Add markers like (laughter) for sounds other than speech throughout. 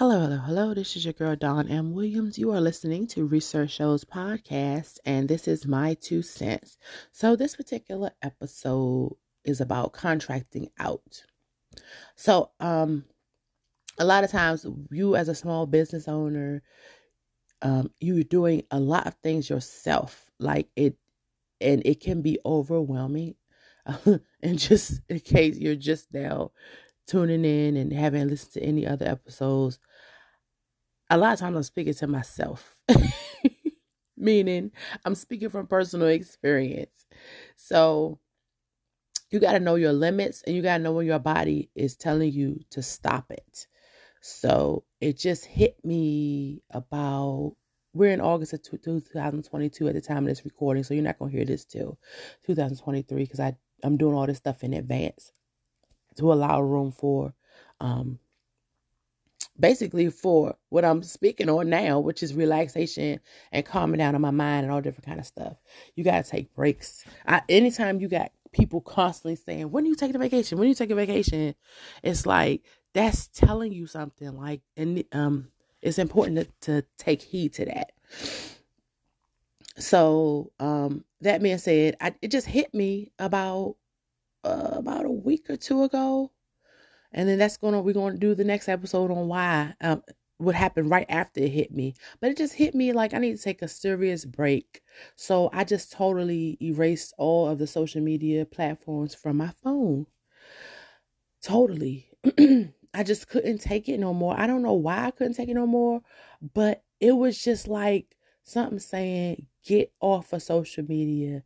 Hello, hello, hello. This is your girl, Dawn M. Williams. You are listening to Research Shows Podcast, and this is my two cents. So, this particular episode is about contracting out. So, um, a lot of times, you as a small business owner, um, you're doing a lot of things yourself, like it, and it can be overwhelming. (laughs) and just in case you're just now tuning in and haven't listened to any other episodes, a lot of times I'm speaking to myself, (laughs) meaning I'm speaking from personal experience. So you got to know your limits and you got to know when your body is telling you to stop it. So it just hit me about we're in August of 2022 at the time of this recording, so you're not gonna hear this till 2023 because I I'm doing all this stuff in advance to allow room for um basically for what I'm speaking on now, which is relaxation and calming down on my mind and all different kind of stuff. You gotta take breaks. I, anytime you got people constantly saying, "When are you taking a vacation? When are you taking a vacation?" It's like that's telling you something. Like, and um, it's important to, to take heed to that. So, um, that being said, I, it just hit me about uh, about a week or two ago, and then that's gonna we're gonna do the next episode on why um, what happened right after it hit me. But it just hit me like I need to take a serious break. So I just totally erased all of the social media platforms from my phone. Totally. (clears throat) I just couldn't take it no more. I don't know why I couldn't take it no more, but it was just like something saying, get off of social media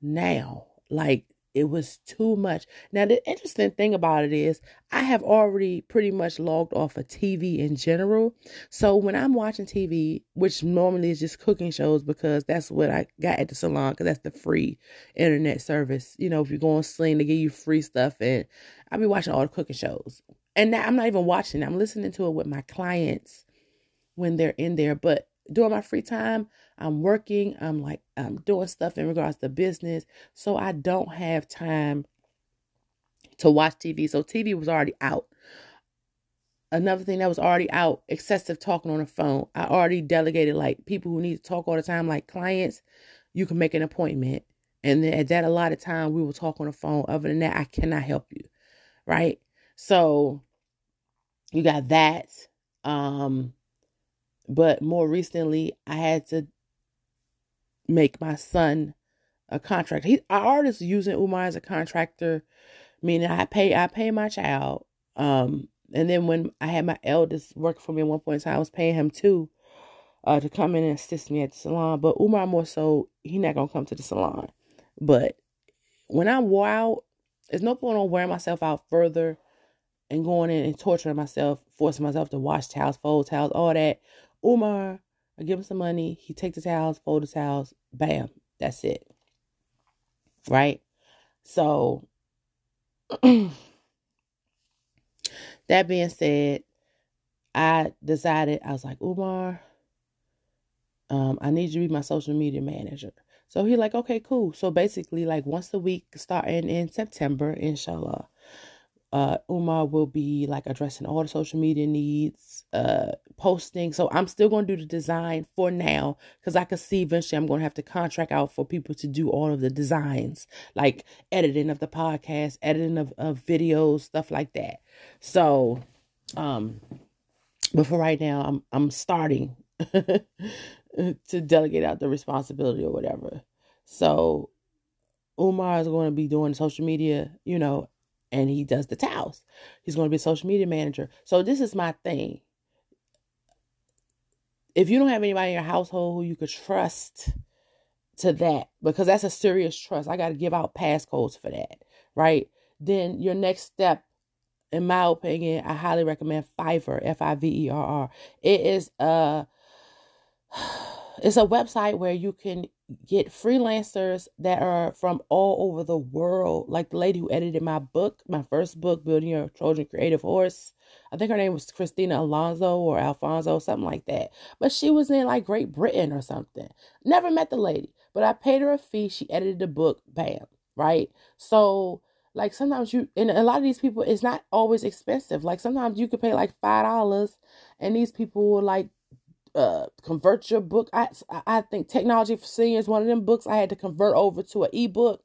now. Like it was too much. Now, the interesting thing about it is, I have already pretty much logged off of TV in general. So when I'm watching TV, which normally is just cooking shows because that's what I got at the salon, because that's the free internet service. You know, if you go on Sling, they give you free stuff, and I'll be watching all the cooking shows. And now I'm not even watching, I'm listening to it with my clients when they're in there. But during my free time, I'm working, I'm like I'm doing stuff in regards to business, so I don't have time to watch TV. So TV was already out. Another thing that was already out, excessive talking on the phone. I already delegated like people who need to talk all the time, like clients, you can make an appointment. And then at that a lot of time we will talk on the phone. Other than that, I cannot help you. Right? So you got that. Um but more recently, I had to make my son a contractor. He our artist using Umar as a contractor, meaning I pay I pay my child. Um, and then when I had my eldest work for me at one point in time, I was paying him too, uh, to come in and assist me at the salon. But Umar more so, he not gonna come to the salon. But when I'm wore out, there's no point on wearing myself out further and going in and torturing myself, forcing myself to wash towels, fold towels, all that, Umar, I give him some money. He takes the towels, fold the towels, bam, that's it. Right? So, (clears throat) that being said, I decided, I was like, Umar, um, I need you to be my social media manager. So he like, okay, cool. So basically, like once a week, starting in September, inshallah, uh, Umar will be like addressing all the social media needs, uh, posting. So I'm still going to do the design for now because I can see eventually I'm going to have to contract out for people to do all of the designs, like editing of the podcast, editing of, of videos, stuff like that. So, um, but for right now, I'm I'm starting (laughs) to delegate out the responsibility or whatever. So Umar is going to be doing social media, you know, and he does the towels. He's going to be a social media manager. So this is my thing. If you don't have anybody in your household who you could trust to that, because that's a serious trust, I got to give out passcodes for that, right? Then your next step, in my opinion, I highly recommend Fiverr, F I V E R R. It is a (sighs) it's a website where you can get freelancers that are from all over the world. Like the lady who edited my book, my first book, Building Your Trojan Creative Horse. I think her name was Christina Alonso or Alfonso, something like that. But she was in like Great Britain or something. Never met the lady, but I paid her a fee. She edited the book. Bam. Right. So like sometimes you and a lot of these people it's not always expensive. Like sometimes you could pay like five dollars and these people will like uh convert your book. I I think Technology for Seniors one of them books I had to convert over to an ebook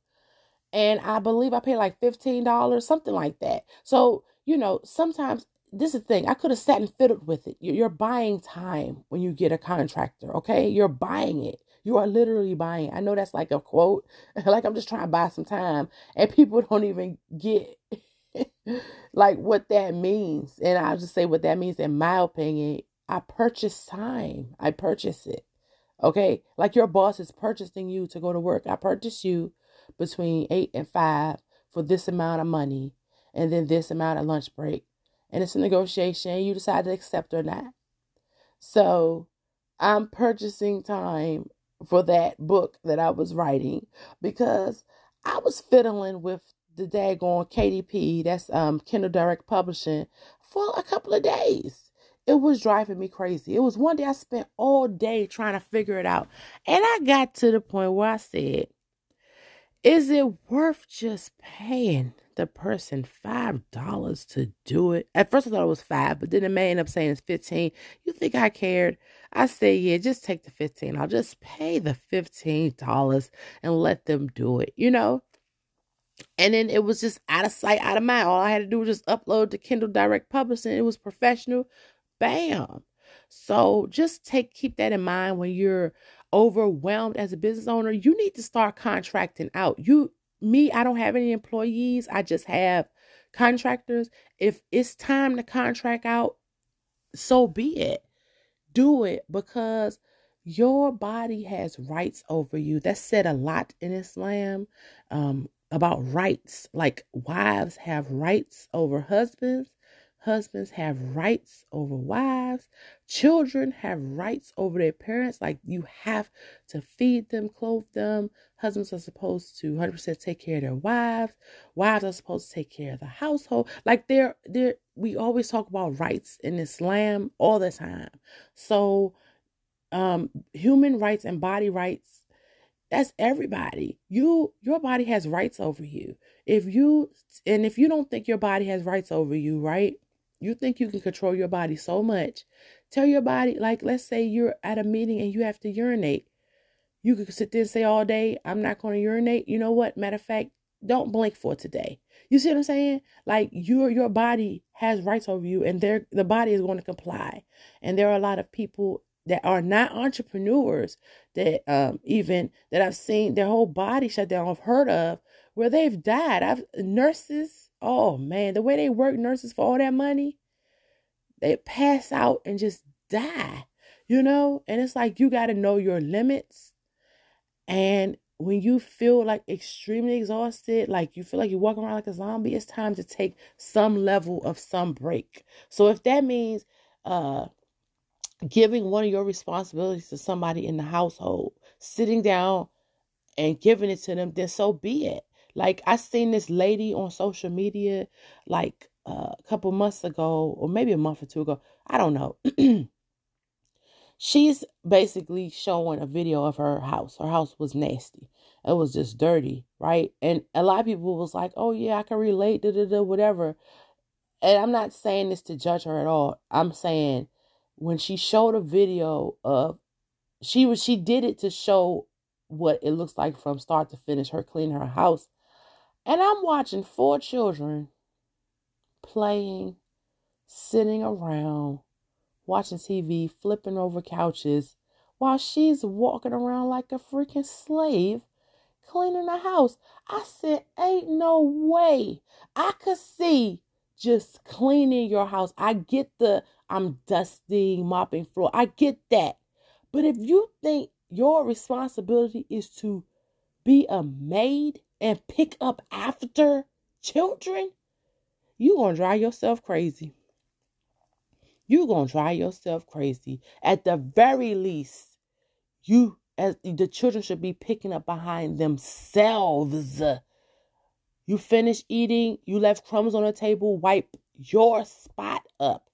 and I believe I paid like $15, something like that. So, you know, sometimes this is the thing. I could have sat and fiddled with it. You're buying time when you get a contractor, okay? You're buying it. You are literally buying. I know that's like a quote, (laughs) like I'm just trying to buy some time, and people (laughs) don't even get (laughs) like what that means. And I'll just say what that means in my opinion. I purchase time. I purchase it. Okay? Like your boss is purchasing you to go to work. I purchase you between eight and five for this amount of money and then this amount of lunch break. And it's a negotiation. You decide to accept or not. So I'm purchasing time for that book that I was writing because I was fiddling with the daggone KDP, that's um Kindle Direct Publishing, for a couple of days. It was driving me crazy. It was one day I spent all day trying to figure it out. And I got to the point where I said, is it worth just paying the person five dollars to do it? At first I thought it was five, but then the man ended up saying it's fifteen. You think I cared? I said, yeah, just take the fifteen. I'll just pay the fifteen dollars and let them do it, you know? And then it was just out of sight, out of mind. All I had to do was just upload to Kindle Direct Publishing. It was professional. Bam. So just take keep that in mind when you're overwhelmed as a business owner, you need to start contracting out. You me, I don't have any employees. I just have contractors. If it's time to contract out, so be it. Do it because your body has rights over you. That's said a lot in Islam um, about rights. Like wives have rights over husbands, Husbands have rights over wives. Children have rights over their parents. Like you have to feed them, clothe them. Husbands are supposed to 100% take care of their wives. Wives are supposed to take care of the household. Like they're, they're, we always talk about rights in Islam all the time. So, um, human rights and body rights that's everybody you your body has rights over you if you and if you don't think your body has rights over you right you think you can control your body so much. Tell your body, like, let's say you're at a meeting and you have to urinate. You could sit there and say all day, I'm not going to urinate. You know what? Matter of fact, don't blink for today. You see what I'm saying? Like your your body has rights over you, and they the body is going to comply. And there are a lot of people that are not entrepreneurs that um even that I've seen their whole body shut down. I've heard of where they've died. I've nurses Oh man, the way they work nurses for all that money, they pass out and just die, you know? And it's like you got to know your limits. And when you feel like extremely exhausted, like you feel like you're walking around like a zombie, it's time to take some level of some break. So if that means uh giving one of your responsibilities to somebody in the household, sitting down and giving it to them, then so be it. Like I seen this lady on social media like uh, a couple months ago, or maybe a month or two ago. I don't know. (clears throat) She's basically showing a video of her house. Her house was nasty. It was just dirty, right? And a lot of people was like, "Oh yeah, I can relate." Whatever. And I'm not saying this to judge her at all. I'm saying when she showed a video of she was she did it to show what it looks like from start to finish her clean her house and I'm watching four children playing, sitting around, watching TV, flipping over couches, while she's walking around like a freaking slave cleaning the house. I said, Ain't no way. I could see just cleaning your house. I get the I'm dusting, mopping floor. I get that. But if you think your responsibility is to be a maid and pick up after children, you're going to drive yourself crazy. You're going to drive yourself crazy. At the very least, you as the children should be picking up behind themselves. You finish eating, you left crumbs on the table, wipe your spot up.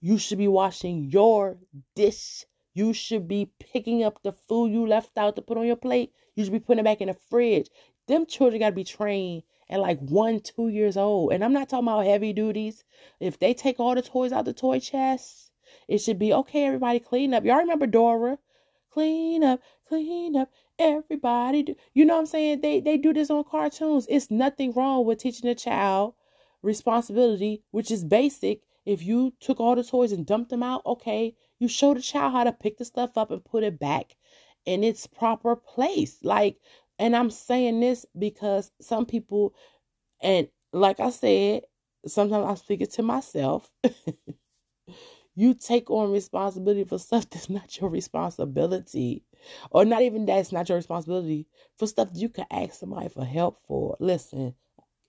You should be washing your dish. You should be picking up the food you left out to put on your plate. You should be putting it back in the fridge. Them children got to be trained at like one, two years old. And I'm not talking about heavy duties. If they take all the toys out the toy chest, it should be okay, everybody clean up. Y'all remember Dora? Clean up, clean up, everybody do. You know what I'm saying? They they do this on cartoons. It's nothing wrong with teaching a child responsibility, which is basic. If you took all the toys and dumped them out, okay, you show the child how to pick the stuff up and put it back in its proper place. Like, and I'm saying this because some people, and like I said, sometimes I'm speaking to myself. (laughs) you take on responsibility for stuff that's not your responsibility, or not even that's not your responsibility for stuff you can ask somebody for help for. Listen,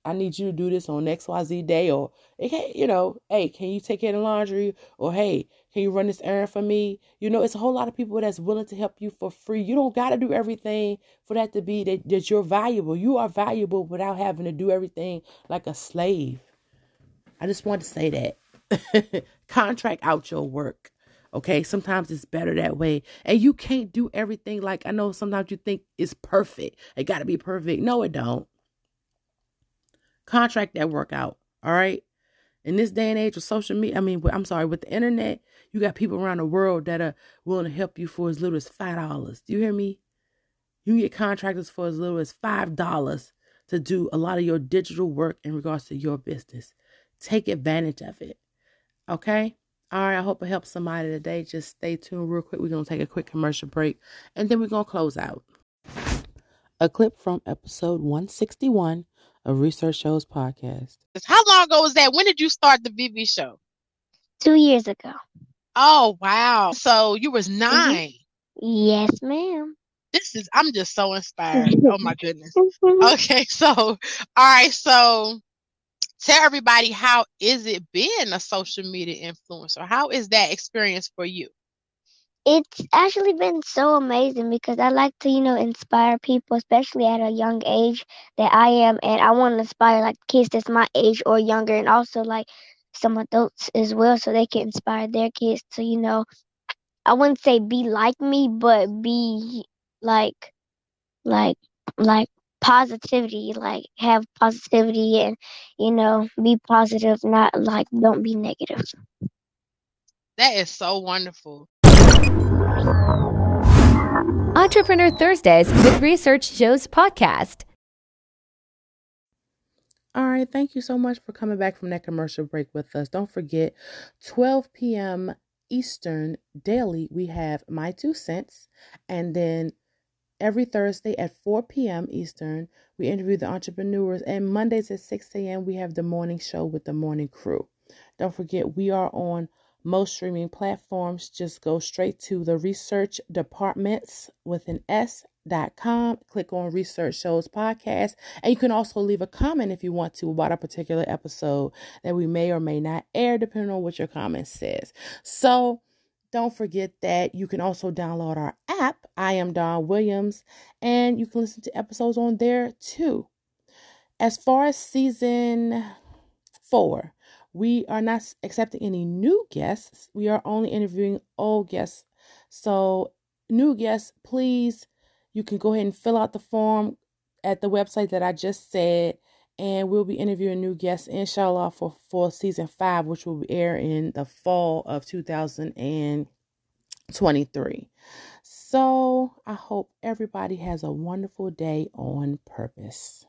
I need you to do this on XYZ day, or hey, you know, hey, can you take care of the laundry? Or hey, can you run this errand for me? You know, it's a whole lot of people that's willing to help you for free. You don't got to do everything for that to be that, that you're valuable. You are valuable without having to do everything like a slave. I just want to say that. (laughs) Contract out your work. Okay, sometimes it's better that way. And you can't do everything like I know sometimes you think it's perfect. It got to be perfect. No, it don't. Contract that work out. All right. In this day and age of social media, I mean, I'm sorry, with the internet, you got people around the world that are willing to help you for as little as five dollars. Do you hear me? You can get contractors for as little as five dollars to do a lot of your digital work in regards to your business. Take advantage of it. Okay? All right, I hope it helps somebody today. Just stay tuned real quick. We're going to take a quick commercial break and then we're going to close out. A clip from episode 161 of Research Shows podcast. How long ago was that? When did you start the VV show? Two years ago. Oh wow! So you was Mm-hmm. 9 Yes, ma'am. This is I'm just so inspired. oh my goodness. Okay, so all right, so tell everybody how is it being a social media influencer? How is that experience for you? It's actually been so amazing because I like to, you know, inspire people, especially at a young age that I am, and I want to inspire like kids that's my age or younger, and also like some adults as well, so they can inspire their kids to, you know, I wouldn't say be like me, but be like, like, like positivity, like have positivity and, you know, be positive, not like don't be negative. That is so wonderful. Entrepreneur Thursdays with Research Shows podcast. All right, thank you so much for coming back from that commercial break with us. Don't forget, 12 p.m. Eastern daily, we have My Two Cents. And then every Thursday at 4 p.m. Eastern, we interview the entrepreneurs. And Mondays at 6 a.m., we have the morning show with the morning crew. Don't forget, we are on most streaming platforms. Just go straight to the research departments with an S dot com. Click on research shows podcast. And you can also leave a comment if you want to about a particular episode that we may or may not air depending on what your comment says. So don't forget that you can also download our app i am dawn williams and you can listen to episodes on there too. As far as season four we are not accepting any new guests. We are only interviewing old guests. So, new guests, please, you can go ahead and fill out the form at the website that I just said, and we'll be interviewing new guests, inshallah, for, for season five, which will be air in the fall of 2023. So, I hope everybody has a wonderful day on purpose.